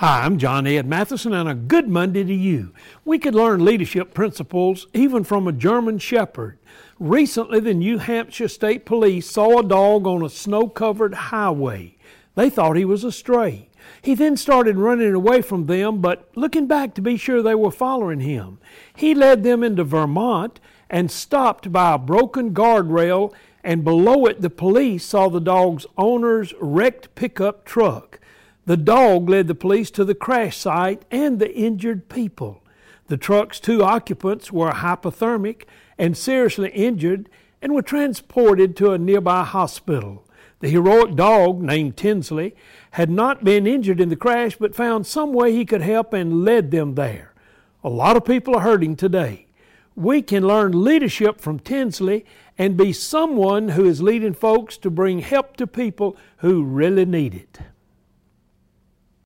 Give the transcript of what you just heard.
Hi, I'm John Ed Mathison, and a good Monday to you. We could learn leadership principles even from a German Shepherd. Recently, the New Hampshire State Police saw a dog on a snow covered highway. They thought he was a stray. He then started running away from them, but looking back to be sure they were following him. He led them into Vermont and stopped by a broken guardrail, and below it, the police saw the dog's owner's wrecked pickup truck. The dog led the police to the crash site and the injured people. The truck's two occupants were hypothermic and seriously injured and were transported to a nearby hospital. The heroic dog, named Tinsley, had not been injured in the crash but found some way he could help and led them there. A lot of people are hurting today. We can learn leadership from Tinsley and be someone who is leading folks to bring help to people who really need it.